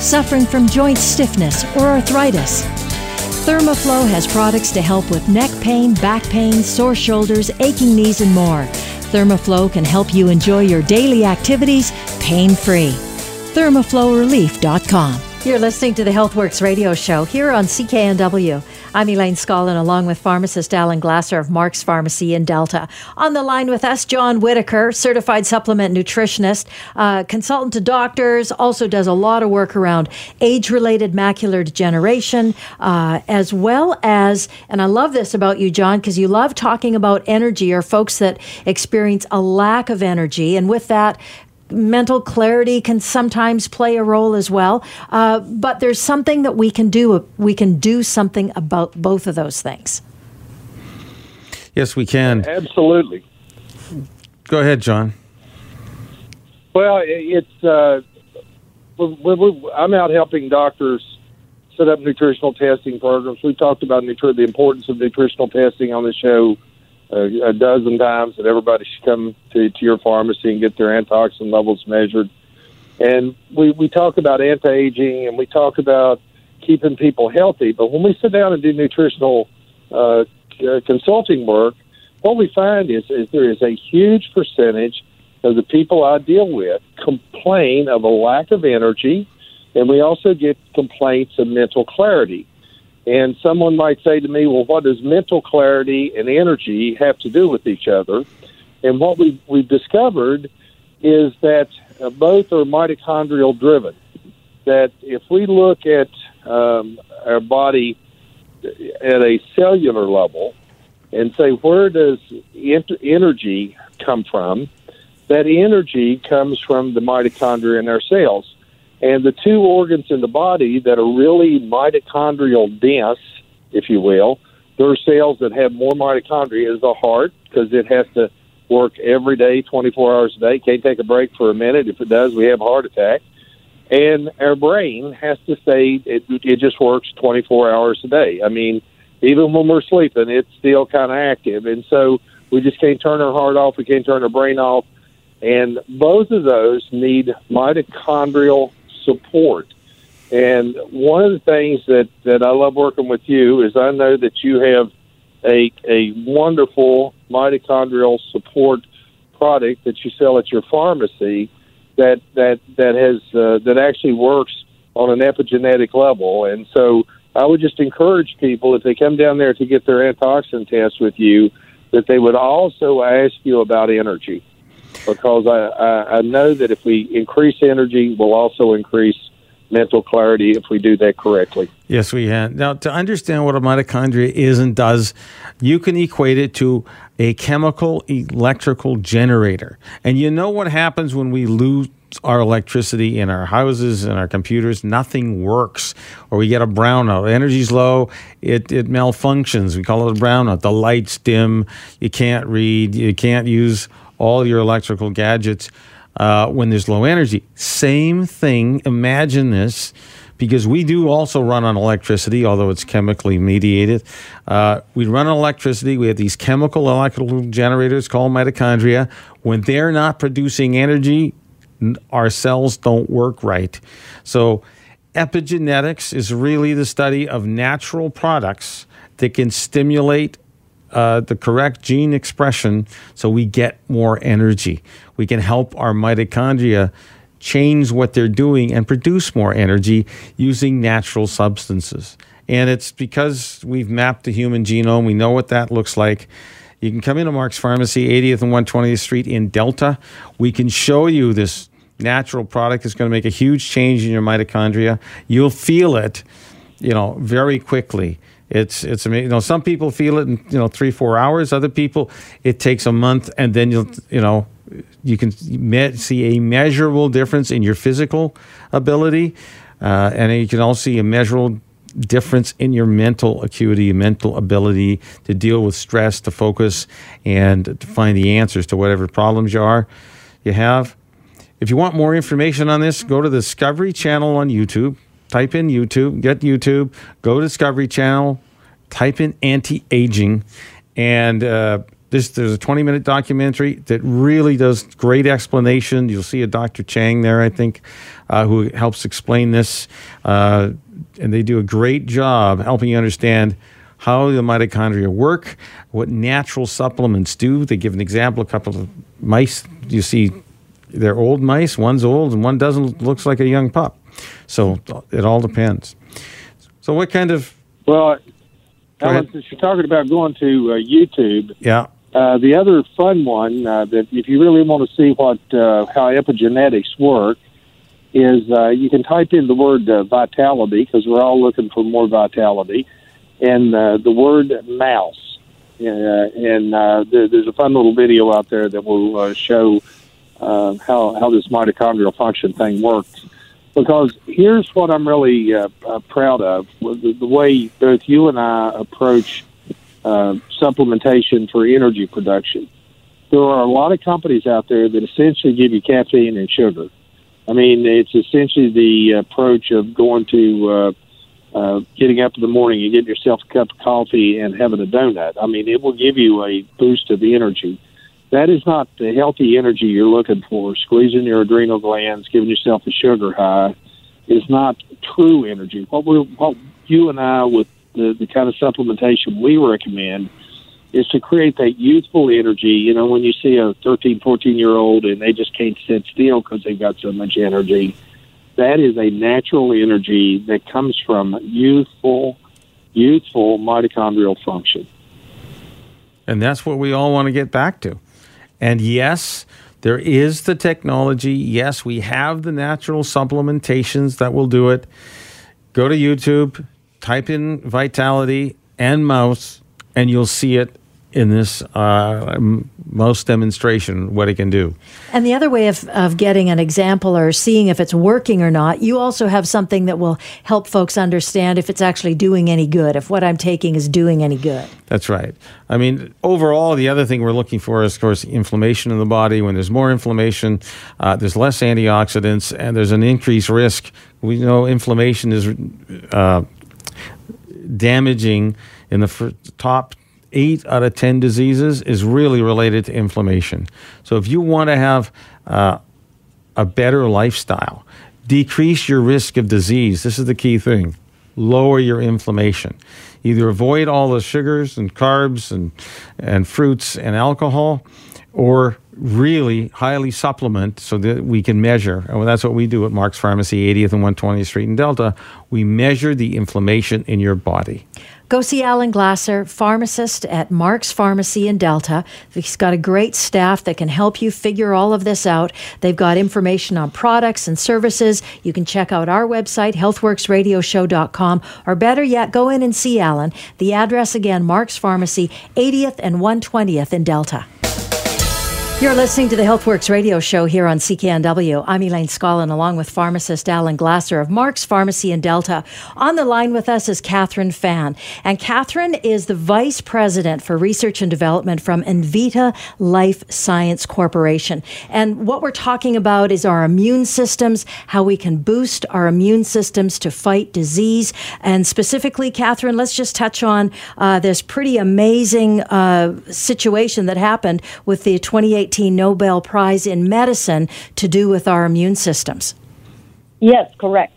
Suffering from joint stiffness or arthritis. Thermoflow has products to help with neck pain, back pain, sore shoulders, aching knees, and more. Thermoflow can help you enjoy your daily activities pain free. ThermoflowRelief.com. You're listening to the HealthWorks radio show here on CKNW. I'm Elaine Scollin, along with pharmacist Alan Glasser of Mark's Pharmacy in Delta. On the line with us, John Whitaker, certified supplement nutritionist, uh, consultant to doctors, also does a lot of work around age related macular degeneration, uh, as well as, and I love this about you, John, because you love talking about energy or folks that experience a lack of energy. And with that, mental clarity can sometimes play a role as well. Uh, but there's something that we can do. We can do something about both of those things. Yes, we can. Absolutely. Go ahead, John. Well, it's uh, I'm out helping doctors set up nutritional testing programs. We talked about nutri- the importance of nutritional testing on the show a, a dozen times that everybody should come to, to your pharmacy and get their antioxidant levels measured. And we, we talk about anti aging and we talk about keeping people healthy. But when we sit down and do nutritional uh, uh, consulting work, what we find is, is there is a huge percentage of the people I deal with complain of a lack of energy, and we also get complaints of mental clarity. And someone might say to me, well, what does mental clarity and energy have to do with each other? And what we, we've discovered is that uh, both are mitochondrial driven. That if we look at um, our body at a cellular level and say, where does energy come from? That energy comes from the mitochondria in our cells. And the two organs in the body that are really mitochondrial dense, if you will, there are cells that have more mitochondria is the heart because it has to work every day, 24 hours a day. Can't take a break for a minute. If it does, we have a heart attack. And our brain has to stay, it, it just works 24 hours a day. I mean, even when we're sleeping, it's still kind of active. And so we just can't turn our heart off. We can't turn our brain off. And both of those need mitochondrial support. And one of the things that, that I love working with you is I know that you have a, a wonderful mitochondrial support product that you sell at your pharmacy that that that has uh, that actually works on an epigenetic level. And so I would just encourage people if they come down there to get their antioxidant test with you that they would also ask you about energy because I, I, I know that if we increase energy, we'll also increase mental clarity if we do that correctly. Yes, we can. Now, to understand what a mitochondria is and does, you can equate it to a chemical electrical generator. And you know what happens when we lose our electricity in our houses and our computers, nothing works, or we get a brownout. Energy's low, it, it malfunctions. We call it a brownout. The lights dim, you can't read, you can't use all your electrical gadgets uh, when there's low energy. Same thing. Imagine this because we do also run on electricity, although it's chemically mediated. Uh, we run on electricity. We have these chemical electrical generators called mitochondria. When they're not producing energy, our cells don't work right. So, epigenetics is really the study of natural products that can stimulate uh, the correct gene expression so we get more energy. We can help our mitochondria change what they're doing and produce more energy using natural substances. And it's because we've mapped the human genome, we know what that looks like. You can come into Mark's Pharmacy, 80th and 120th Street in Delta. We can show you this natural product that's going to make a huge change in your mitochondria. You'll feel it, you know, very quickly. It's it's amazing. You know, some people feel it in you know three four hours. Other people, it takes a month, and then you'll you know you can see a measurable difference in your physical ability. Uh, and you can also see a measurable difference in your mental acuity, mental ability to deal with stress, to focus, and to find the answers to whatever problems you are you have. If you want more information on this, go to the Discovery Channel on YouTube. Type in YouTube, get YouTube, go to Discovery Channel, type in anti aging, and uh, this, there's a 20 minute documentary that really does great explanation. You'll see a Dr. Chang there, I think, uh, who helps explain this. Uh, and they do a great job helping you understand how the mitochondria work, what natural supplements do. They give an example, a couple of mice. You see, they're old mice. One's old and one doesn't. Looks like a young pup. So it all depends. So what kind of? Well, Alan, since you're talking about going to uh, YouTube, yeah. Uh, the other fun one uh, that if you really want to see what uh, how epigenetics work is uh, you can type in the word uh, vitality because we're all looking for more vitality, and uh, the word mouse. And uh, there, there's a fun little video out there that will uh, show uh, how how this mitochondrial function thing works. Because here's what I'm really uh, uh, proud of: the, the way both you and I approach uh, supplementation for energy production. There are a lot of companies out there that essentially give you caffeine and sugar. I mean, it's essentially the approach of going to uh, uh, getting up in the morning and getting yourself a cup of coffee and having a donut. I mean, it will give you a boost of energy. That is not the healthy energy you're looking for. Squeezing your adrenal glands, giving yourself a sugar high, is not true energy. What we, what you and I, with the, the kind of supplementation we recommend, is to create that youthful energy. You know, when you see a 13, 14 year old and they just can't sit still because they've got so much energy, that is a natural energy that comes from youthful, youthful mitochondrial function. And that's what we all want to get back to. And yes, there is the technology. Yes, we have the natural supplementations that will do it. Go to YouTube, type in Vitality and mouse, and you'll see it in this uh, mouse demonstration what it can do. And the other way of, of getting an example or seeing if it's working or not, you also have something that will help folks understand if it's actually doing any good, if what I'm taking is doing any good. That's right. I mean, overall, the other thing we're looking for is, of course, inflammation in the body. When there's more inflammation, uh, there's less antioxidants, and there's an increased risk. We know inflammation is uh, damaging in the top eight out of 10 diseases is really related to inflammation. So if you want to have uh, a better lifestyle, decrease your risk of disease. This is the key thing. Lower your inflammation. Either avoid all the sugars and carbs and, and fruits and alcohol, or really highly supplement so that we can measure. And that's what we do at Mark's Pharmacy, 80th and 120th Street in Delta. We measure the inflammation in your body. Go see Alan Glasser, pharmacist at Mark's Pharmacy in Delta. He's got a great staff that can help you figure all of this out. They've got information on products and services. You can check out our website, healthworksradioshow.com, or better yet, go in and see Alan. The address again, Mark's Pharmacy, 80th and 120th in Delta. You're listening to the HealthWorks radio show here on CKNW. I'm Elaine Scollin, along with pharmacist Alan Glasser of Mark's Pharmacy in Delta. On the line with us is Catherine Fan. And Catherine is the Vice President for Research and Development from Envita Life Science Corporation. And what we're talking about is our immune systems, how we can boost our immune systems to fight disease. And specifically, Catherine, let's just touch on uh, this pretty amazing uh, situation that happened with the 28 2018 Nobel Prize in Medicine to do with our immune systems. Yes, correct.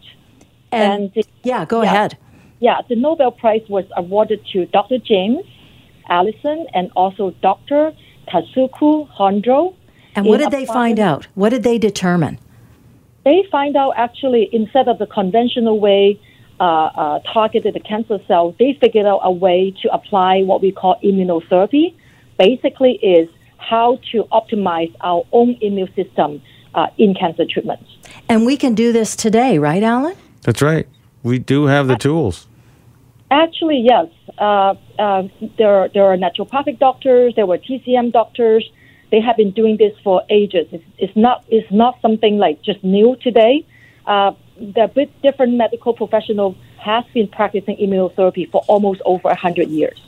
And, and the, yeah, go yeah, ahead. Yeah, the Nobel Prize was awarded to Dr. James Allison and also Dr. Tasuku Honjo. And what did they find out? What did they determine? They find out actually instead of the conventional way uh, uh, targeted the cancer cell, they figured out a way to apply what we call immunotherapy. Basically, is how to optimize our own immune system uh, in cancer treatments. And we can do this today, right, Alan? That's right. We do have the tools. Actually, yes. Uh, uh, there, there are naturopathic doctors. There were TCM doctors. They have been doing this for ages. It's, it's not, it's not something like just new today. Uh, there are bit different medical professionals has been practicing immunotherapy for almost over 100 years.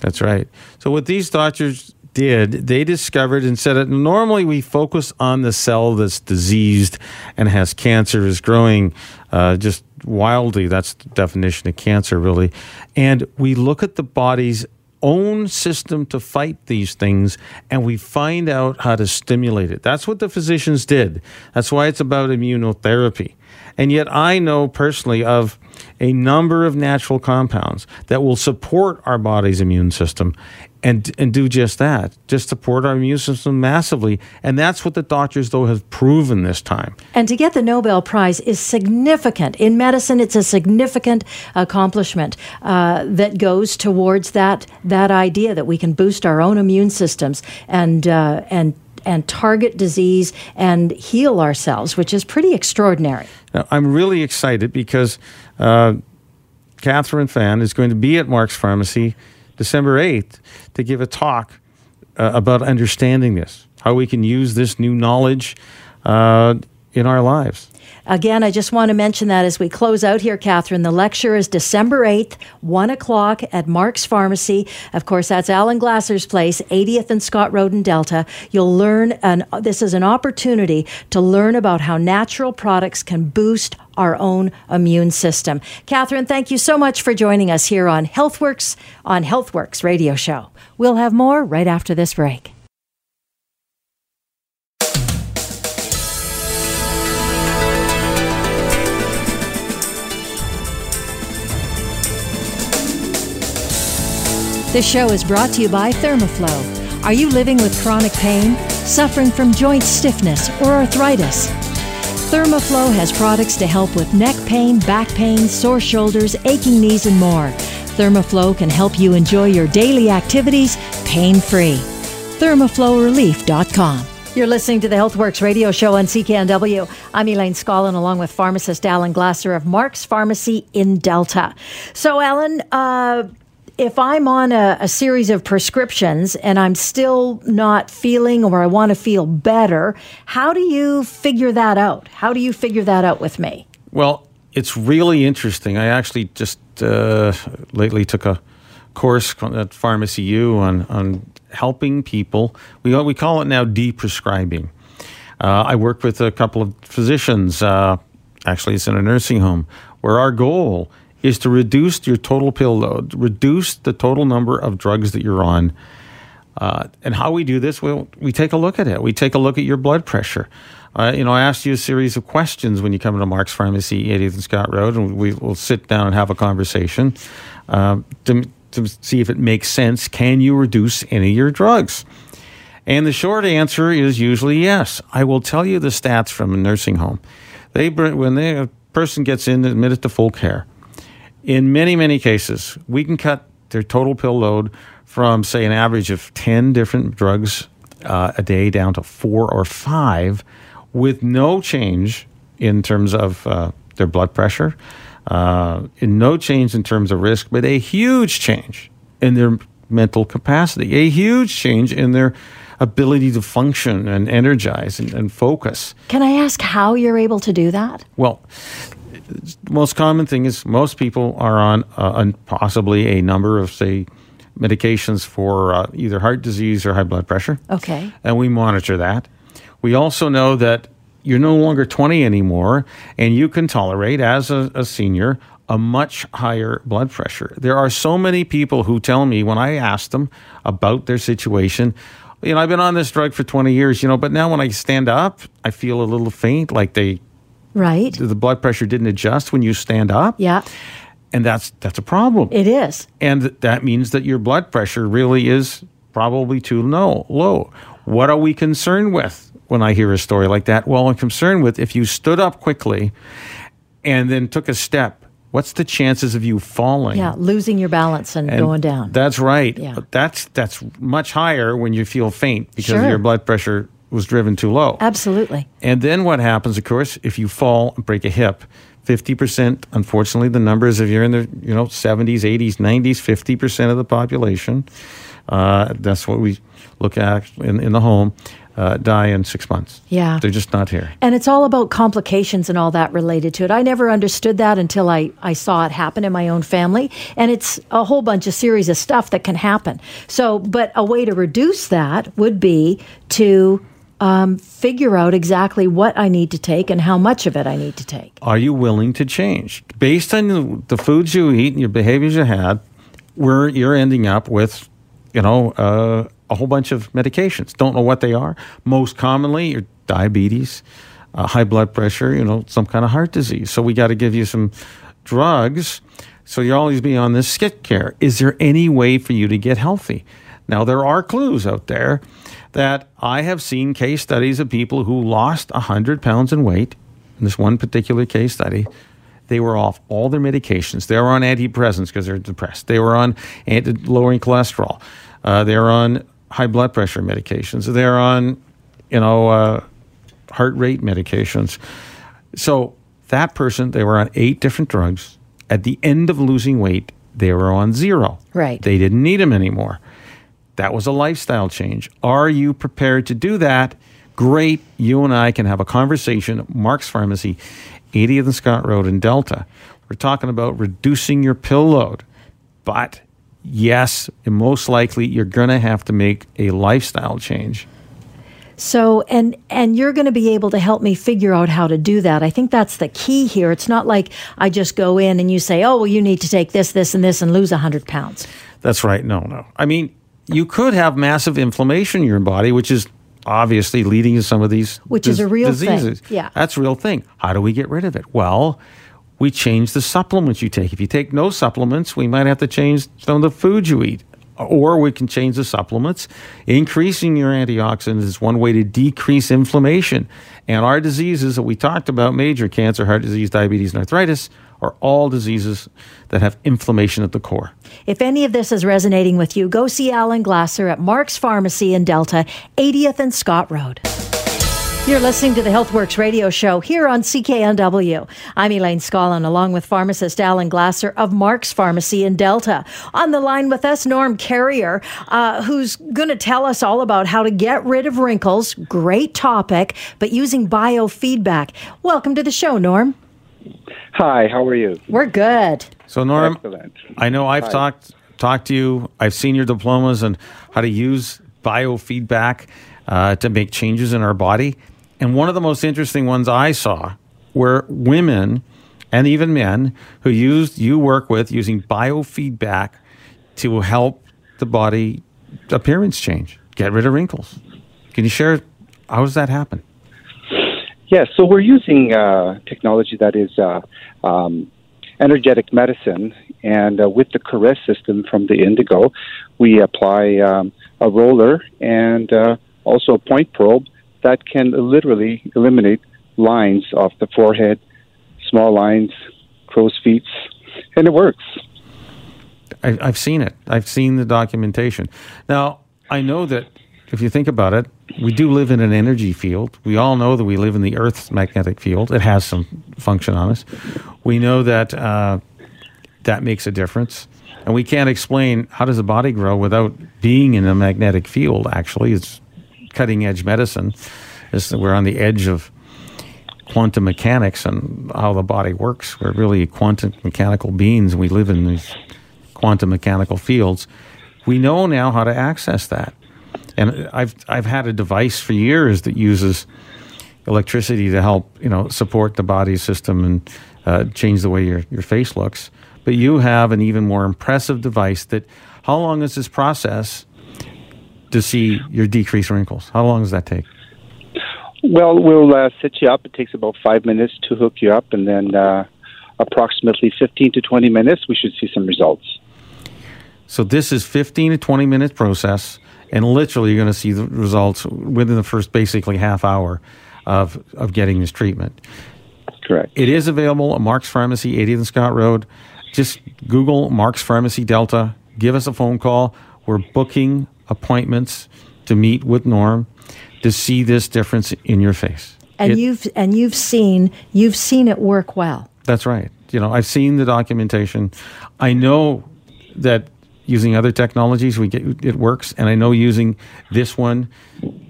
That's right. So with these doctors did, they discovered and said that normally we focus on the cell that's diseased and has cancer, is growing uh, just wildly. That's the definition of cancer, really. And we look at the body's own system to fight these things and we find out how to stimulate it. That's what the physicians did. That's why it's about immunotherapy. And yet, I know personally of a number of natural compounds that will support our body's immune system and and do just that, just support our immune system massively. And that's what the doctors though have proven this time. And to get the Nobel Prize is significant in medicine. It's a significant accomplishment uh, that goes towards that that idea that we can boost our own immune systems and uh, and and target disease and heal ourselves, which is pretty extraordinary. Now, I'm really excited because uh, Catherine Fan is going to be at Mark's Pharmacy December 8th to give a talk uh, about understanding this, how we can use this new knowledge uh, in our lives. Again, I just want to mention that as we close out here, Catherine, the lecture is December 8th, 1 o'clock at Mark's Pharmacy. Of course, that's Alan Glasser's place, 80th and Scott Road in Delta. You'll learn, and this is an opportunity to learn about how natural products can boost our own immune system. Catherine, thank you so much for joining us here on HealthWorks on HealthWorks Radio Show. We'll have more right after this break. This show is brought to you by Thermoflow. Are you living with chronic pain, suffering from joint stiffness, or arthritis? Thermoflow has products to help with neck pain, back pain, sore shoulders, aching knees, and more. Thermoflow can help you enjoy your daily activities pain free. ThermoflowRelief.com. You're listening to the HealthWorks radio show on CKNW. I'm Elaine Scollin, along with pharmacist Alan Glasser of Mark's Pharmacy in Delta. So, Alan, uh, if I'm on a, a, series of prescriptions and I'm still not feeling or I want to feel better, how do you figure that out? How do you figure that out with me? Well, it's really interesting. I actually just uh, lately took a course at Pharmacy U on, on helping people. We, we call it now deprescribing. Uh, I work with a couple of physicians. Uh, actually, it's in a nursing home where our goal is to reduce your total pill load, reduce the total number of drugs that you're on. Uh, and how we do this, well, we take a look at it. We take a look at your blood pressure. Uh, you know, I asked you a series of questions when you come to Mark's Pharmacy, 80th and Scott Road, and we will sit down and have a conversation uh, to, to see if it makes sense. Can you reduce any of your drugs? And the short answer is usually yes. I will tell you the stats from a nursing home. They when they, a person gets in admitted to full care, in many, many cases, we can cut their total pill load from, say, an average of 10 different drugs uh, a day down to four or five with no change in terms of uh, their blood pressure, uh, no change in terms of risk, but a huge change in their mental capacity, a huge change in their ability to function and energize and, and focus. Can I ask how you're able to do that? Well, the most common thing is most people are on uh, possibly a number of, say, medications for uh, either heart disease or high blood pressure. Okay. And we monitor that. We also know that you're no longer 20 anymore, and you can tolerate, as a, a senior, a much higher blood pressure. There are so many people who tell me when I ask them about their situation, you know, I've been on this drug for 20 years, you know, but now when I stand up, I feel a little faint, like they Right. The blood pressure didn't adjust when you stand up. Yeah. And that's that's a problem. It is. And that means that your blood pressure really is probably too low. Low. What are we concerned with when I hear a story like that? Well, I'm concerned with if you stood up quickly and then took a step what's the chances of you falling? Yeah, losing your balance and, and going down. That's right. Yeah. That's that's much higher when you feel faint because sure. your blood pressure was driven too low. Absolutely. And then what happens, of course, if you fall and break a hip, 50%, unfortunately, the numbers, if you're in the you know 70s, 80s, 90s, 50% of the population, uh, that's what we look at in, in the home. uh, die in six months. Yeah. They're just not here. And it's all about complications and all that related to it. I never understood that until I, I saw it happen in my own family. And it's a whole bunch of series of stuff that can happen. So, but a way to reduce that would be to um, figure out exactly what I need to take and how much of it I need to take. Are you willing to change? Based on the, foods you eat and your behaviors you had, where you're ending up with, you know, uh, a whole bunch of medications. Don't know what they are. Most commonly, your diabetes, uh, high blood pressure, you know, some kind of heart disease. So we got to give you some drugs. So you'll always be on this skit care. Is there any way for you to get healthy? Now, there are clues out there that I have seen case studies of people who lost 100 pounds in weight. In this one particular case study, they were off all their medications. They were on antidepressants because they're depressed. They were on anti- lowering cholesterol. Uh, they were on high blood pressure medications. They're on, you know, uh, heart rate medications. So that person, they were on eight different drugs. At the end of losing weight, they were on zero. Right. They didn't need them anymore. That was a lifestyle change. Are you prepared to do that? Great. You and I can have a conversation at Mark's Pharmacy, 80th and Scott Road in Delta. We're talking about reducing your pill load. But yes, and most likely you're going to have to make a lifestyle change. So and and you're going to be able to help me figure out how to do that. I think that's the key here. It's not like I just go in and you say, "Oh, well, you need to take this, this, and this, and lose hundred pounds." That's right. No, no. I mean, you could have massive inflammation in your body, which is obviously leading to some of these Which is a real thing. diseases. Yeah. that's a real thing. How do we get rid of it? Well, we change the supplements you take. If you take no supplements, we might have to change some of the food you eat. Or we can change the supplements. Increasing your antioxidants is one way to decrease inflammation. And our diseases that we talked about major cancer, heart disease, diabetes, and arthritis are all diseases that have inflammation at the core. If any of this is resonating with you, go see Alan Glasser at Mark's Pharmacy in Delta, 80th and Scott Road. You're listening to the HealthWorks radio show here on CKNW. I'm Elaine Scollin, along with pharmacist Alan Glasser of Mark's Pharmacy in Delta. On the line with us, Norm Carrier, uh, who's going to tell us all about how to get rid of wrinkles. Great topic, but using biofeedback. Welcome to the show, Norm. Hi, how are you? We're good. So, Norm, Excellent. I know I've Hi. talked talked to you. I've seen your diplomas and how to use biofeedback uh, to make changes in our body. And one of the most interesting ones I saw were women and even men who used you work with using biofeedback to help the body appearance change, get rid of wrinkles. Can you share how does that happen? Yes, so we're using uh, technology that is uh, um, energetic medicine, and uh, with the Caress system from the Indigo, we apply um, a roller and uh, also a point probe that can literally eliminate lines off the forehead, small lines, crow's feet, and it works. I've seen it. I've seen the documentation. Now, I know that if you think about it, we do live in an energy field. We all know that we live in the Earth's magnetic field. It has some function on us. We know that uh, that makes a difference. And we can't explain how does the body grow without being in a magnetic field, actually. It's cutting edge medicine. It's, we're on the edge of quantum mechanics and how the body works. We're really quantum mechanical beings. We live in these quantum mechanical fields. We know now how to access that. And I've I've had a device for years that uses electricity to help you know support the body system and uh, change the way your, your face looks. But you have an even more impressive device that. How long is this process to see your decreased wrinkles? How long does that take? Well, we'll uh, set you up. It takes about five minutes to hook you up, and then uh, approximately 15 to 20 minutes, we should see some results. So this is 15 to 20 minute process, and literally you're going to see the results within the first basically half hour of, of getting this treatment. Correct. It is available at Mark's Pharmacy, 80th and Scott Road. Just Google Mark's Pharmacy Delta. Give us a phone call. We're booking appointments to meet with Norm to see this difference in your face. And It- you've and you've seen you've seen it work well. That's right. You know, I've seen the documentation. I know that using other technologies, we get it works, and I know using this one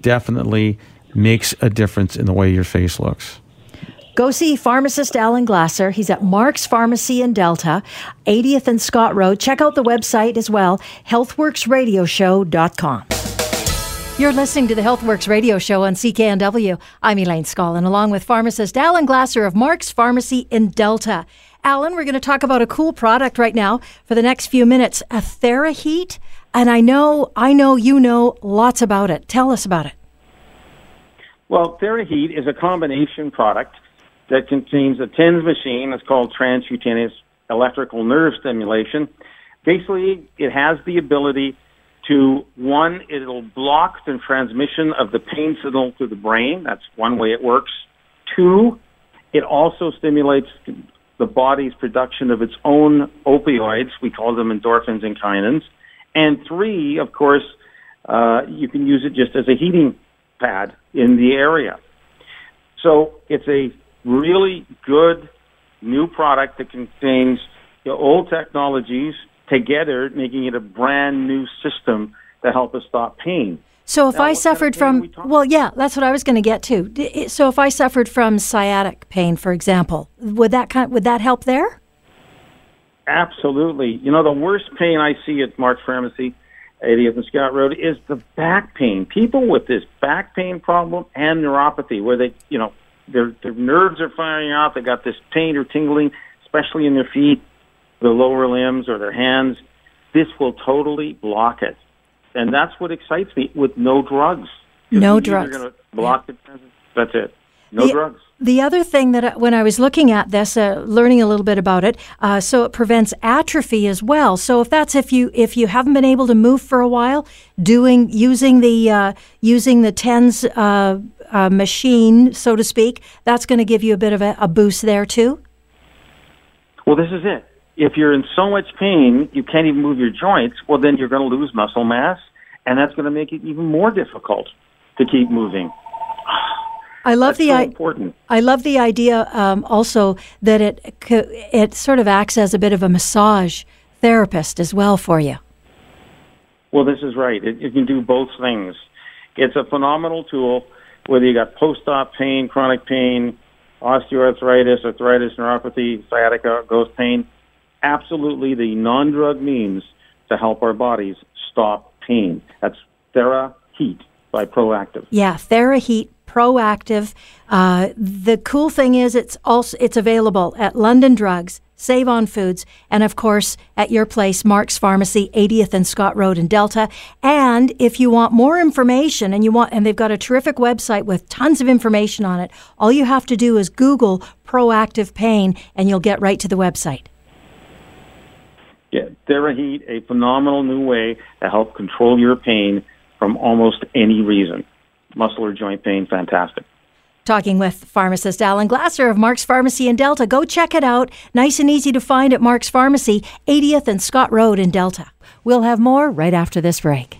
definitely makes a difference in the way your face looks. Go see pharmacist Alan Glasser. He's at Mark's Pharmacy in Delta, 80th and Scott Road. Check out the website as well, healthworksradioshow.com. You're listening to the HealthWorks radio show on CKNW. I'm Elaine Scollin, along with pharmacist Alan Glasser of Mark's Pharmacy in Delta. Alan, we're going to talk about a cool product right now for the next few minutes, a TheraHeat. And I know, I know you know lots about it. Tell us about it. Well, TheraHeat is a combination product that contains a TENS machine. It's called transcutaneous electrical nerve stimulation. Basically, it has the ability to one, it'll block the transmission of the pain signal to the brain. That's one way it works. Two, it also stimulates the body's production of its own opioids. We call them endorphins and kinins. And three, of course, uh, you can use it just as a heating pad in the area. So it's a really good new product that contains the old technologies together, making it a brand new system to help us stop pain. So if now, I suffered from, well, yeah, that's what I was going to get to. So if I suffered from sciatic pain, for example, would that kind, would that help there? Absolutely. You know, the worst pain I see at Mark's Pharmacy, 80th and Scott Road, is the back pain. People with this back pain problem and neuropathy, where they, you know, their their nerves are firing out. They got this pain or tingling, especially in their feet, the lower limbs, or their hands. This will totally block it, and that's what excites me. With no drugs. No drugs. Going to block yeah. it. That's it. No the, drugs. The other thing that when I was looking at this, uh, learning a little bit about it, uh, so it prevents atrophy as well. So if that's if you if you haven't been able to move for a while, doing using the uh, using the tens uh, uh, machine, so to speak, that's going to give you a bit of a, a boost there too. Well, this is it. If you're in so much pain you can't even move your joints, well, then you're going to lose muscle mass, and that's going to make it even more difficult to keep moving. I love That's the so important. I love the idea um, also that it it sort of acts as a bit of a massage therapist as well for you. Well, this is right. It, it can do both things. It's a phenomenal tool. Whether you got post-op pain, chronic pain, osteoarthritis, arthritis, neuropathy, sciatica, ghost pain, absolutely the non-drug means to help our bodies stop pain. That's TheraHeat by Proactive. Yeah, TheraHeat proactive. Uh, the cool thing is it's also it's available at London Drugs, Save on Foods, and of course at your place, Mark's Pharmacy, 80th and Scott Road in Delta. And if you want more information, and you want, and they've got a terrific website with tons of information on it. All you have to do is Google proactive Pain, and you'll get right to the website. Yeah, TheraHeat, a phenomenal new way to help control your pain from almost any reason muscle or joint pain, fantastic. Talking with pharmacist Alan Glasser of Mark's Pharmacy in Delta. Go check it out. Nice and easy to find at Mark's Pharmacy, 80th and Scott Road in Delta. We'll have more right after this break.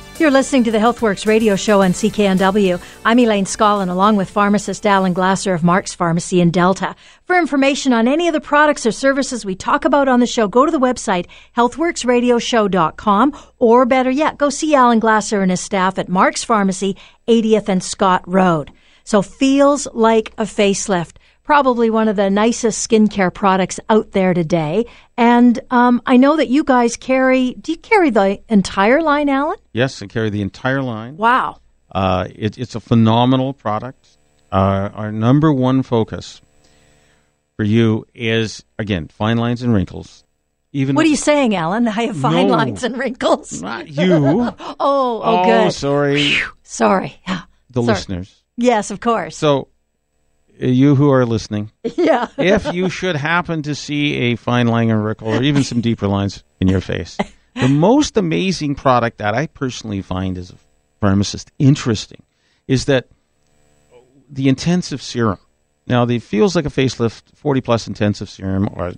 You're listening to the HealthWorks radio show on CKNW. I'm Elaine Scollin, along with pharmacist Alan Glasser of Mark's Pharmacy in Delta. For information on any of the products or services we talk about on the show, go to the website healthworksradioshow.com, or better yet, go see Alan Glasser and his staff at Mark's Pharmacy, 80th and Scott Road. So feels like a facelift probably one of the nicest skincare products out there today. And um, I know that you guys carry, do you carry the entire line, Alan? Yes, I carry the entire line. Wow. Uh, it, it's a phenomenal product. Uh, our number one focus for you is, again, fine lines and wrinkles. Even what are you saying, Alan? I have fine no, lines and wrinkles. Not you. oh, oh, oh, good. sorry. Whew, sorry. The sorry. listeners. Yes, of course. So you who are listening, Yeah. if you should happen to see a fine line or wrinkle or even some deeper lines in your face, the most amazing product that I personally find as a pharmacist interesting is that the intensive serum. Now, the feels like a facelift 40 plus intensive serum, or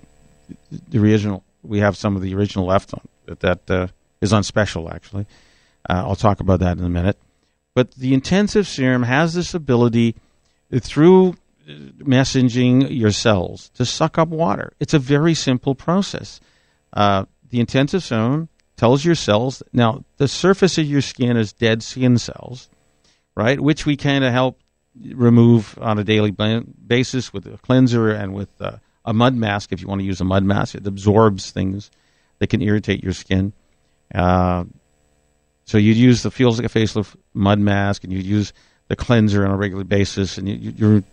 the original. We have some of the original left on that that uh, is on special. Actually, uh, I'll talk about that in a minute. But the intensive serum has this ability through messaging your cells to suck up water. It's a very simple process. Uh, the intensive zone tells your cells now the surface of your skin is dead skin cells, right? Which we kind of help remove on a daily basis with a cleanser and with uh, a mud mask. If you want to use a mud mask, it absorbs things that can irritate your skin. Uh, so you'd use the feels like a facelift mud mask, and you'd use the cleanser on a regular basis, and you, you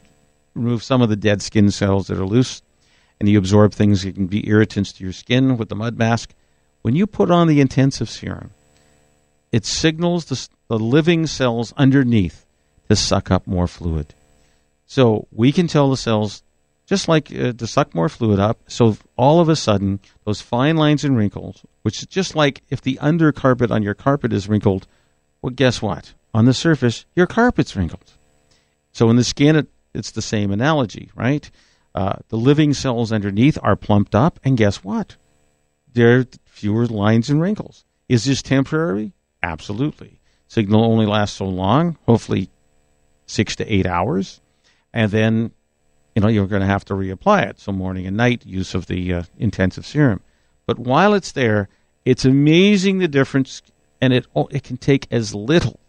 remove some of the dead skin cells that are loose, and you absorb things that can be irritants to your skin with the mud mask. When you put on the intensive serum, it signals the, the living cells underneath to suck up more fluid. So we can tell the cells, just like uh, to suck more fluid up. So all of a sudden, those fine lines and wrinkles, which is just like if the under carpet on your carpet is wrinkled, well, guess what? On the surface, your carpet's wrinkled. So in the skin, it, it's the same analogy, right? Uh, the living cells underneath are plumped up, and guess what? There are fewer lines and wrinkles. Is this temporary? Absolutely. Signal only lasts so long. Hopefully, six to eight hours, and then you know you're going to have to reapply it. So morning and night use of the uh, intensive serum. But while it's there, it's amazing the difference, and it it can take as little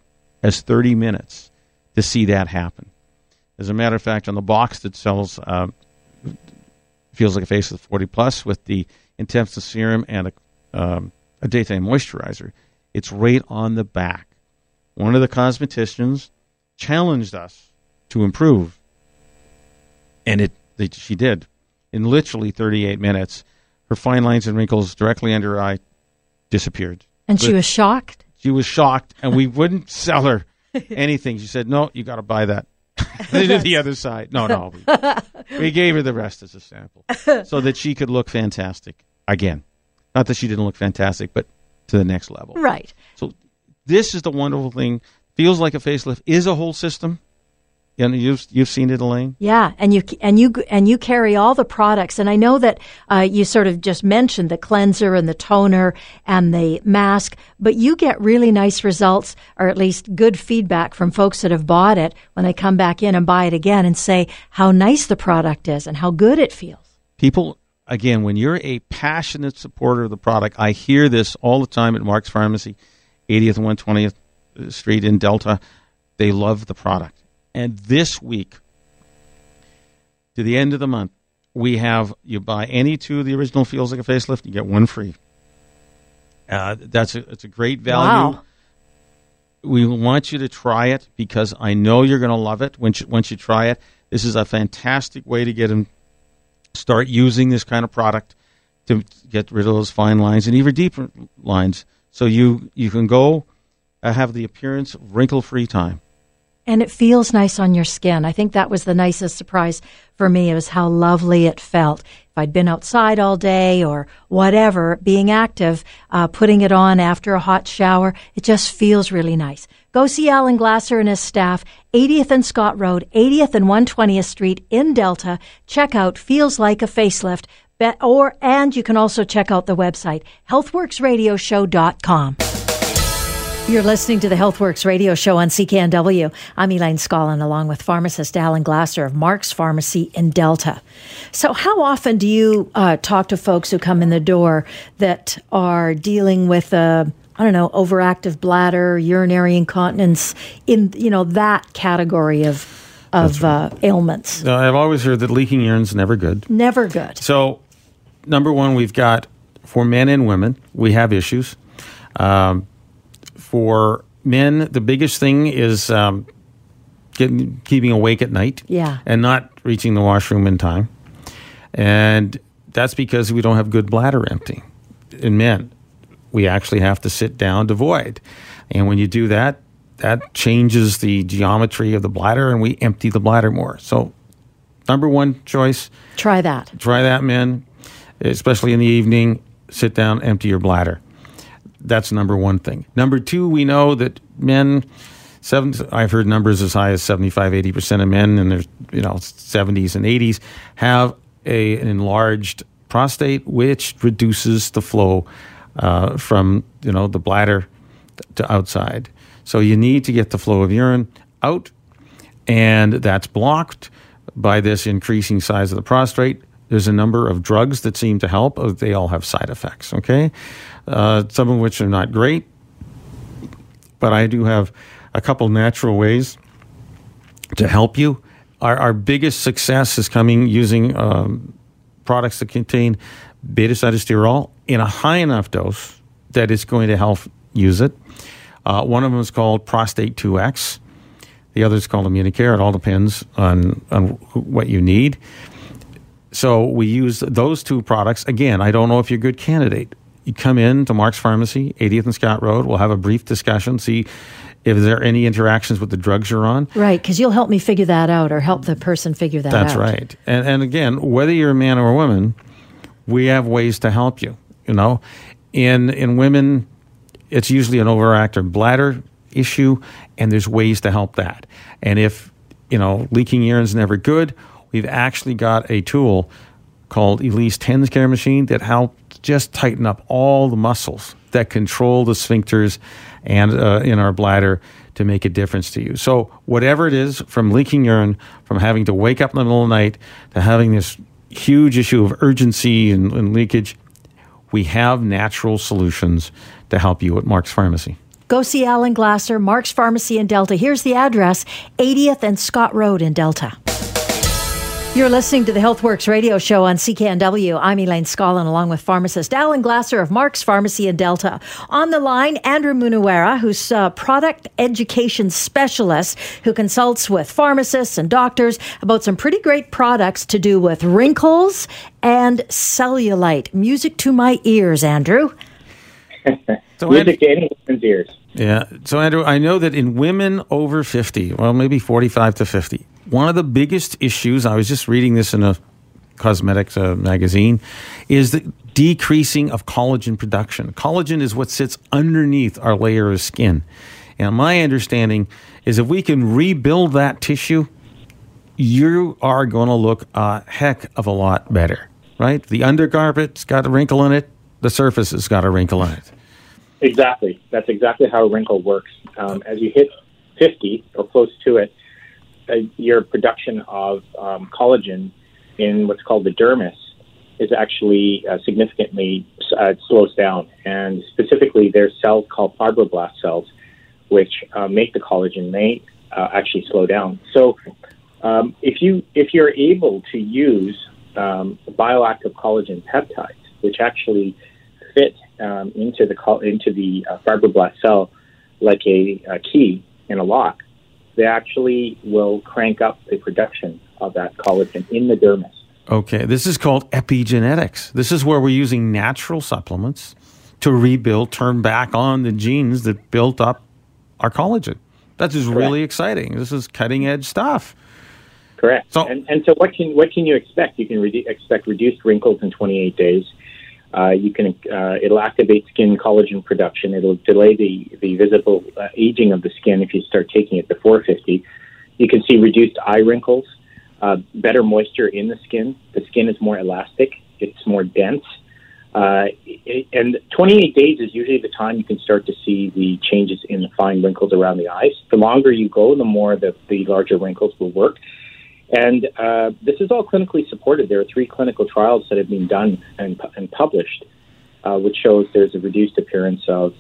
as 30 minutes to see that happen. As a matter of fact, on the box that sells uh, feels like a face of 40 plus with the intensive serum and a, um, a daytime moisturizer, it's right on the back. One of the cosmeticians challenged us to improve, and it they, she did. In literally 38 minutes, her fine lines and wrinkles directly under her eye disappeared. And but she was shocked. She was shocked, and we wouldn't sell her anything. She said, "No, you got to buy that." to the other side. No, no. We, we, gave her the rest as a sample so that she could look fantastic again. Not that she didn't look fantastic, but to the next level. Right. So this is the wonderful thing feels like a facelift is a whole system. And you've you've seen it, Elaine. Yeah, and you and you and you carry all the products, and I know that uh, you sort of just mentioned the cleanser and the toner and the mask, but you get really nice results, or at least good feedback from folks that have bought it when they come back in and buy it again and say how nice the product is and how good it feels. People, again, when you're a passionate supporter of the product, I hear this all the time at Mark's Pharmacy, 80th and 120th Street in Delta. They love the product. And this week, to the end of the month, we have you buy any two of the original Feels Like a Facelift, you get one free. Uh, that's a, it's a great value. Wow. We want you to try it because I know you're going to love it once you, once you try it. This is a fantastic way to get them start using this kind of product to get rid of those fine lines and even deeper lines. So you you can go uh, have the appearance of wrinkle free time. And it feels nice on your skin. I think that was the nicest surprise for me. It was how lovely it felt. If I'd been outside all day or whatever, being active, uh, putting it on after a hot shower, it just feels really nice. Go see Alan Glasser and his staff, 80th and Scott Road, 80th and 120th Street in Delta. Check out Feels Like a Facelift. Or, and you can also check out the website, healthworksradioshow.com. You're listening to the HealthWorks radio show on CKNW. I'm Elaine Scollin, along with pharmacist Alan Glasser of Mark's Pharmacy in Delta. So, how often do you uh, talk to folks who come in the door that are dealing with a I don't know, overactive bladder, urinary incontinence, in you know that category of of right. uh, ailments. I've always heard that leaking urine's never good. Never good. So, number one, we've got for men and women, we have issues. Um, for men, the biggest thing is um, getting, keeping awake at night. Yeah. And not reaching the washroom in time. And that's because we don't have good bladder emptying. In men, we actually have to sit down to void. And when you do that, that changes the geometry of the bladder and we empty the bladder more. So Number one choice. Try that. Try that, men, especially in the evening. Sit down, empty your bladder. That's number one thing. Number two, we know that men, seven, I've heard numbers as high as 75, 80% of men in their you know 70s and 80s have a, an enlarged prostate, which reduces the flow uh, from you know the bladder to outside. So you need to get the flow of urine out, and that's blocked by this increasing size of the prostate. There's a number of drugs that seem to help. Uh, They all have side effects. Okay, uh, some of which are not great, but I do have a couple natural ways to help you. Our, our biggest success is coming using um, products that contain beta sitosterol in a high enough dose that it's going to help use it. Uh, one of them is called Prostate 2X. The other is called Immunicare. It all depends on, on wh- what you need. So we use those two products. Again, I don't know if you're a good candidate. You come in to Mark's Pharmacy, 80th and Scott Road. We'll have a brief discussion, see if there are any interactions with the drugs you're on. Right, because you'll help me figure that out or help the person figure that That's out. That's right. And and again, whether you're a man or a woman, we have ways to help you. You know, in in women, it's usually an overactive bladder issue, and there's ways to help that. And if you know leaking urine is never good, we've actually got a tool called Elise Tens Care Machine that helps just tighten up all the muscles that control the sphincters and uh, in our bladder to make a difference to you. So whatever it is, from leaking urine, from having to wake up in the middle of the night, to having this huge issue of urgency and, and leakage, we have natural solutions to help you at Mark's Pharmacy. Go see Alan Glasser, Mark's Pharmacy in Delta. Here's the address 80th and Scott Road in Delta. You're listening to the HealthWorks radio show on CKNW. I'm Elaine Scollin, along with pharmacist Alan Glasser of Mark's Pharmacy in Delta. On the line, Andrew Munuera, who's a product education specialist who consults with pharmacists and doctors about some pretty great products to do with wrinkles and cellulite. Music to my ears, Andrew. So Music to any woman's ears. Yeah. So, Andrew, I know that in women over 50, well, maybe 45 to 50, one of the biggest issues, I was just reading this in a cosmetics uh, magazine, is the decreasing of collagen production. Collagen is what sits underneath our layer of skin. And my understanding is if we can rebuild that tissue, you are going to look a heck of a lot better, right? The undergarment's got a wrinkle in it, the surface has got a wrinkle in it. Exactly. That's exactly how a wrinkle works. Um, as you hit 50 or close to it, your production of um, collagen in what's called the dermis is actually uh, significantly uh, slows down. And specifically, there's cells called fibroblast cells, which uh, make the collagen may uh, actually slow down. So, um, if you if you're able to use um, bioactive collagen peptides, which actually fit um, into the into the uh, fibroblast cell like a, a key in a lock, they actually will crank up the production of that collagen in the dermis. Okay, this is called epigenetics. This is where we're using natural supplements to rebuild, turn back on the genes that built up our collagen. That is really exciting. This is cutting edge stuff. Correct. So- and, and so, what can what can you expect? You can redu- expect reduced wrinkles in 28 days. Uh, you can uh, it'll activate skin collagen production. It'll delay the the visible uh, aging of the skin if you start taking it before 50. You can see reduced eye wrinkles, uh, better moisture in the skin. The skin is more elastic. It's more dense. Uh, it- and 28 days is usually the time you can start to see the changes in the fine wrinkles around the eyes. The longer you go, the more the, the larger wrinkles will work. And uh, this is all clinically supported. There are three clinical trials that have been done and, and published, uh, which shows there's a reduced appearance of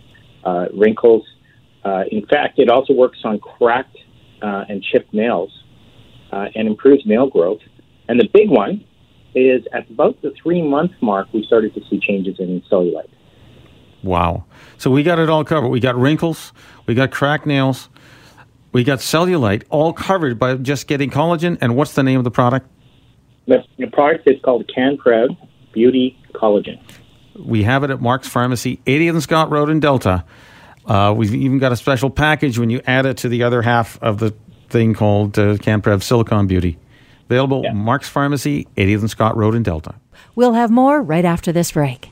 uh, wrinkles. Uh, in fact, it also works on cracked uh, and chipped nails uh, and improves nail growth. And the big one is at about the three month mark, we started to see changes in cellulite. Wow. So we got it all covered. We got wrinkles, we got cracked nails, we got cellulite, all covered by just getting collagen. And what's the name of the product? The, the product is called CanPrev Beauty Collagen. We have it at Mark's Pharmacy, 80th and Scott Road in Delta. Uh, we've even got a special package when you add it to the other half of the thing called uh, CanPrev Silicon Beauty. Available yeah. Mark's Pharmacy, 80th and Scott Road in Delta. We'll have more right after this break.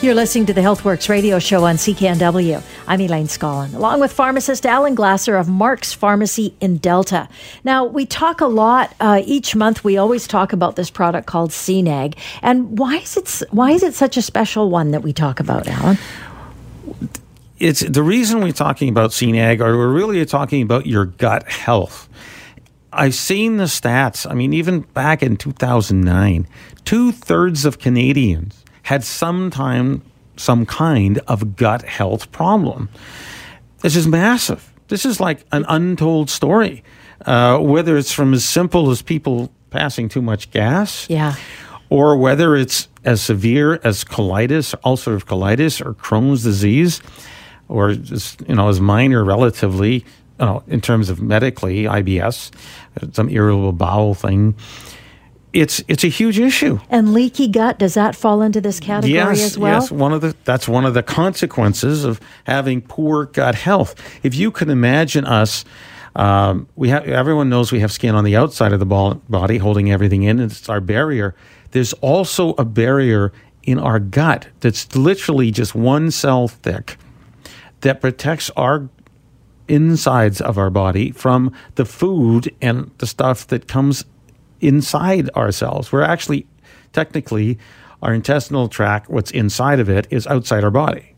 You're listening to the HealthWorks radio show on CKNW. I'm Elaine Scollin, along with pharmacist Alan Glasser of Mark's Pharmacy in Delta. Now, we talk a lot uh, each month. We always talk about this product called CNAG. And why is it why is it such a special one that we talk about, Alan? it's the reason we're talking about CNAG, or we're really talking about your gut health. I've seen the stats. I mean, even back in 2009, two thirds of Canadians had some time, some kind of gut health problem. This is massive. This is like an untold story. Uh, whether it's from as simple as people passing too much gas, yeah, or whether it's as severe as colitis, ulcerative colitis, or Crohn's disease or just, you know, as minor relatively, you know, in terms of medically, IBS, some irritable bowel thing. It's it's a huge issue. And leaky gut does that fall into this category yes, as well? Yes, one of the that's one of the consequences of having poor gut health. If you can imagine us. Um, we have everyone knows we have skin on the outside of the body holding everything in. And it's our barrier. There's also a barrier in our gut that's literally just one cell thick that protects our insides of our body from the food and the stuff that comes inside ourselves. We're actually, technically, our intestinal tract, what's inside of it, is outside our body,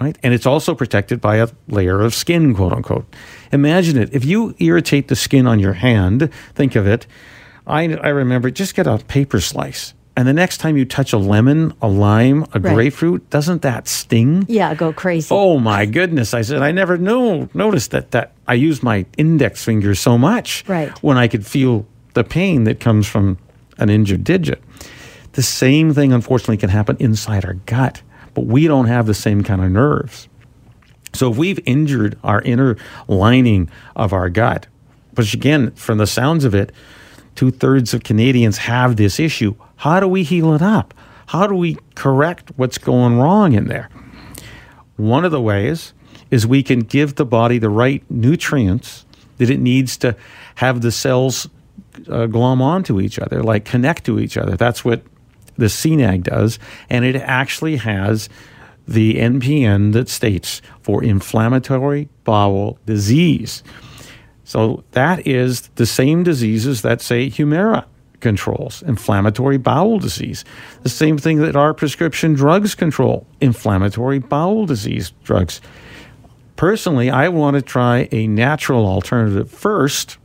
right? And it's also protected by a layer of skin, quote unquote. Imagine it. If you irritate the skin on your hand, think of it. I, I remember just get a paper slice and the next time you touch a lemon, a lime, a right. grapefruit, doesn't that sting? Yeah, go crazy. Oh my goodness! I said I never knew noticed that that I use my index finger so much. Right. When I could feel the pain that comes from an injured digit. The same thing, unfortunately, can happen inside our gut, but we don't have the same kind of nerves. So if we've injured our inner lining of our gut, which again, from the sounds of it, two thirds of Canadians have this issue how do we heal it up? How do we correct what's going wrong in there? One of the ways is we can give the body the right nutrients that it needs to have the cells uh, glom onto each other, like connect to each other. That's what the CNAG does. And it actually has the NPN that states for inflammatory bowel disease. So that is the same diseases that say Humira controls inflammatory bowel disease. The same thing that our prescription drugs control inflammatory bowel disease drugs. Personally, I want to try a natural alternative first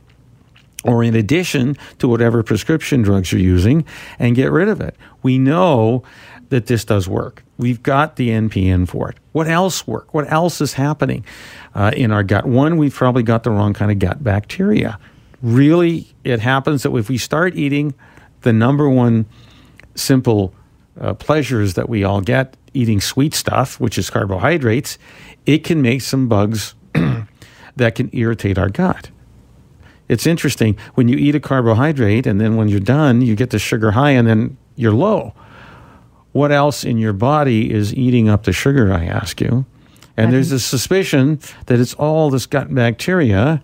or in addition to whatever prescription drugs you're using and get rid of it. We know that this does work. We've got the NPN for it. What else work? What else is happening uh, in our gut? One, we've probably got the wrong kind of gut bacteria really, it happens that if we start eating the number one simple uh, pleasures that we all get, eating sweet stuff, which is carbohydrates, it can make some bugs that can irritate our gut. It's interesting when you eat a carbohydrate and then when you're done, you get the sugar high and then you're low. What else in your body is eating up the sugar, I ask you? And there's a suspicion that it's all this gut bacteria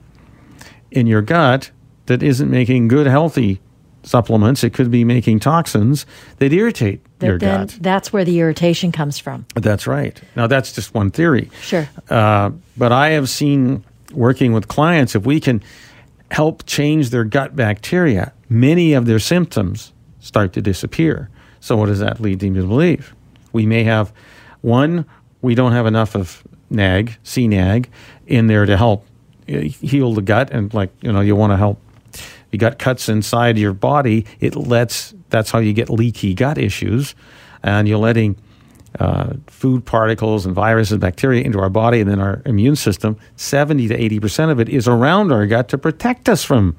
in your gut that isn't making good, healthy supplements. It could be making toxins that irritate that your then gut. That's where the irritation comes from. That's right. Now, that's just one theory. Sure. Uh, but I have seen working with clients, if we can help change their gut bacteria, many of their symptoms start to disappear. So, what does that lead them to believe? We may have one, we don't have enough of NAG, CNAG, in there to help uh, heal the gut and like you know you want to help you got cuts inside your body it lets that's how you get leaky gut issues and you're letting uh, food particles and viruses and bacteria into our body and then our immune system 70 to 80 percent of it is around our gut to protect us from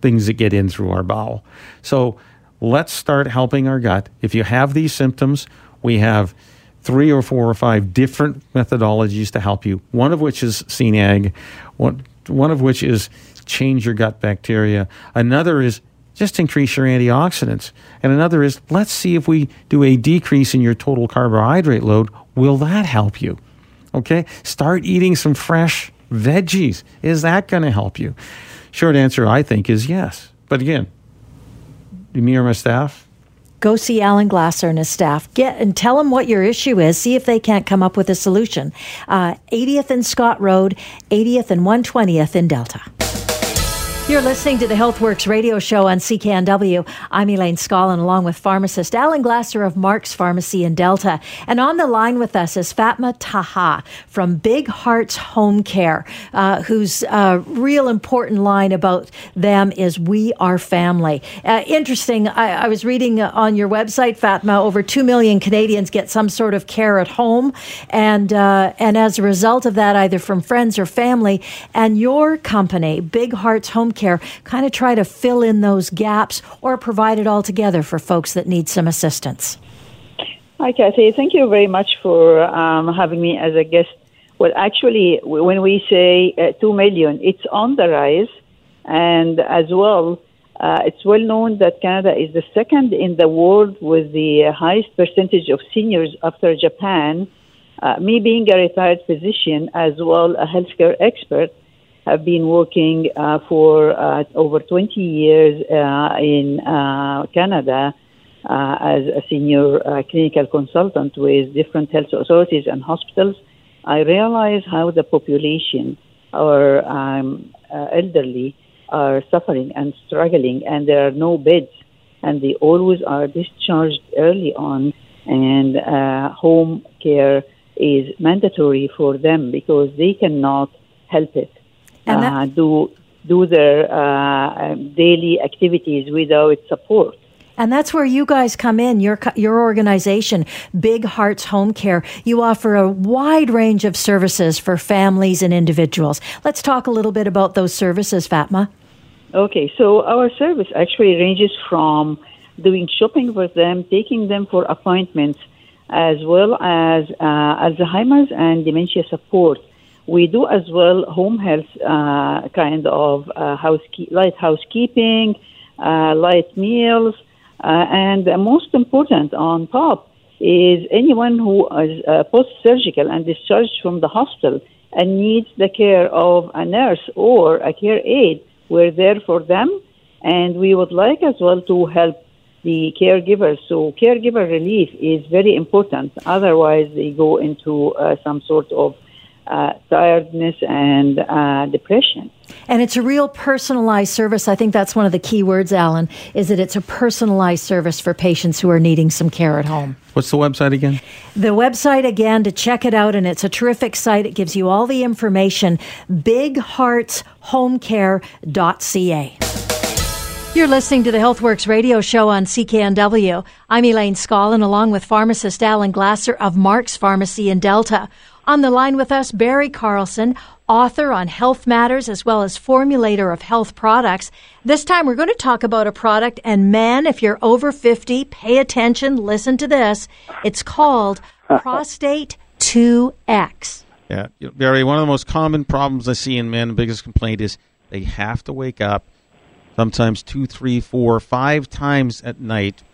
things that get in through our bowel. So let's start helping our gut. If you have these symptoms, we have three or four or five different methodologies to help you. One of which is CNAG, one, one of which is change your gut bacteria. Another is just increase your antioxidants. And another is let's see if we do a decrease in your total carbohydrate load. Will that help you? Okay, start eating some fresh veggies. Is that going to help you? Short answer, I think, is yes. But again, me or my staff, go see Alan Glasser and his staff. Get and tell them what your issue is. See if they can't come up with a solution. Uh, 80th and Scott Road, 80th and 120th in Delta. You're listening to the HealthWorks radio show on CKNW. I'm Elaine Scollin, along with pharmacist Alan Glasser of Mark's Pharmacy in Delta. And on the line with us is Fatma Taha from Big Hearts Home Care, uh, whose uh, real important line about them is "We are family." Uh, interesting. I, I, was reading on your website, Fatma, over two million Canadians get some sort of care at home, and uh, and as a result of that, either from friends or family. And your company, Big Hearts Home care, kind of try to fill in those gaps or provide it all together for folks that need some assistance. Hi, Kathy. Thank you very much for um, having me as a guest. Well, actually, when we say uh, 2 million, it's on the rise. And as well, uh, it's well known that Canada is the second in the world with the highest percentage of seniors after Japan. Uh, me being a retired physician as well a healthcare expert, have been working uh, for uh, over 20 years uh, in uh, Canada uh, as a senior uh, clinical consultant with different health authorities and hospitals. I realize how the population, our um, elderly, are suffering and struggling, and there are no beds, and they always are discharged early on, and home care is mandatory for them because they cannot help it and that- uh, do do their uh, um, daily activities without support. And that's where you guys come in, your your organization, Big Hearts Home Care. You offer a wide range of services for families and individuals. Let's talk a little bit about those services, Fatma. Okay, so our service actually ranges from doing shopping with them, taking them for appointments, as well as uh, Alzheimer's and dementia support we do as well home health uh, kind of uh, housekeep- light housekeeping, uh, light meals, uh, and most important on top is anyone who is uh, post-surgical and discharged from the hospital and needs the care of a nurse or a care aide. We're there for them, and we would like as well to help the caregivers. So caregiver relief is very important. Otherwise, they go into uh, some sort of uh, tiredness and uh, depression. And it's a real personalized service. I think that's one of the key words, Alan, is that it's a personalized service for patients who are needing some care at home. What's the website again? The website again to check it out, and it's a terrific site. It gives you all the information. BigHeartsHomeCare.ca. You're listening to the HealthWorks radio show on CKNW. I'm Elaine Scollin, along with pharmacist Alan Glasser of Mark's Pharmacy in Delta. On the line with us, Barry Carlson, author on health matters as well as formulator of health products. This time we're going to talk about a product, and men, if you're over 50, pay attention, listen to this. It's called Prostate 2X. Yeah, Barry, one of the most common problems I see in men, the biggest complaint is they have to wake up sometimes two, three, four, five times at night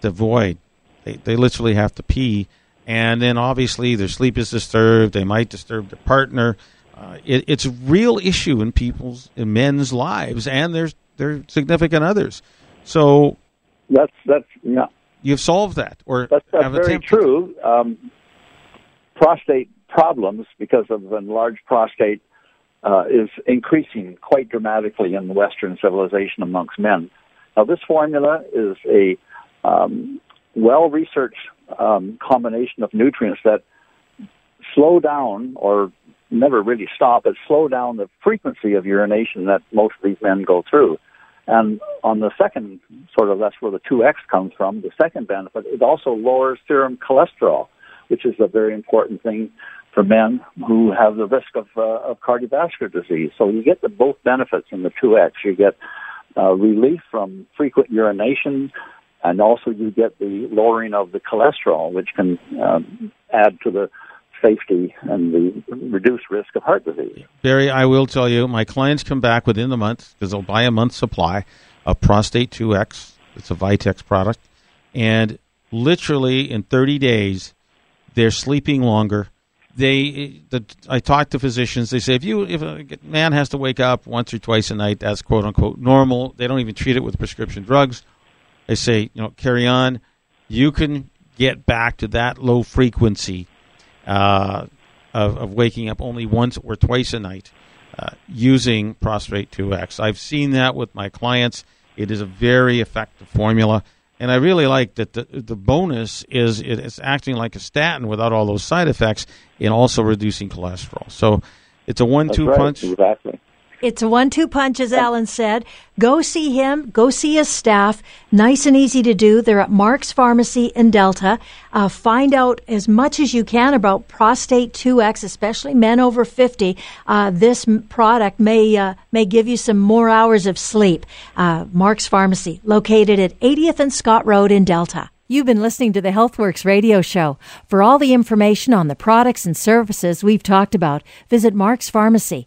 to void. They, they literally have to pee and then obviously their sleep is disturbed. They might disturb their partner. Uh, it, it's a real issue in people's in men's lives and their their significant others. So that's that's yeah. You've solved that, or that's, that's very true. Um, prostate problems because of enlarged prostate uh, is increasing quite dramatically in Western civilization amongst men. Now, this formula is a um, well researched um, combination of nutrients that slow down or never really stop, but slow down the frequency of urination that most of these men go through. And on the second sort of, that's where the 2X comes from. The second benefit, it also lowers serum cholesterol, which is a very important thing for men who have the risk of, uh, of cardiovascular disease. So you get the both benefits in the 2X. You get uh, relief from frequent urination, and also you get the lowering of the cholesterol, which can um, add to the safety and the reduced risk of heart disease. Barry, I will tell you, my clients come back within the month because they'll buy a month's supply of Prostate 2X. It's a Vitex product. And literally in 30 days, they're sleeping longer. They, the, I talk to physicians. They say if you, if a man has to wake up once or twice a night, that's quote unquote normal. They don't even treat it with prescription drugs. They say, you know, carry on. You can get back to that low frequency uh, of, of, waking up only once or twice a night uh, using Prostate 2X. I've seen that with my clients. It is a very effective formula. And I really like that the, the bonus is it's acting like a statin without all those side effects and also reducing cholesterol. So it's a one two right, punch. Exactly. It's a one two punch, as Alan said. Go see him. Go see his staff. Nice and easy to do. They're at Mark's Pharmacy in Delta. Uh, find out as much as you can about Prostate 2X, especially men over 50. Uh, this product may, uh, may give you some more hours of sleep. Uh, Mark's Pharmacy, located at 80th and Scott Road in Delta. You've been listening to the HealthWorks radio show. For all the information on the products and services we've talked about, visit Mark's Pharmacy,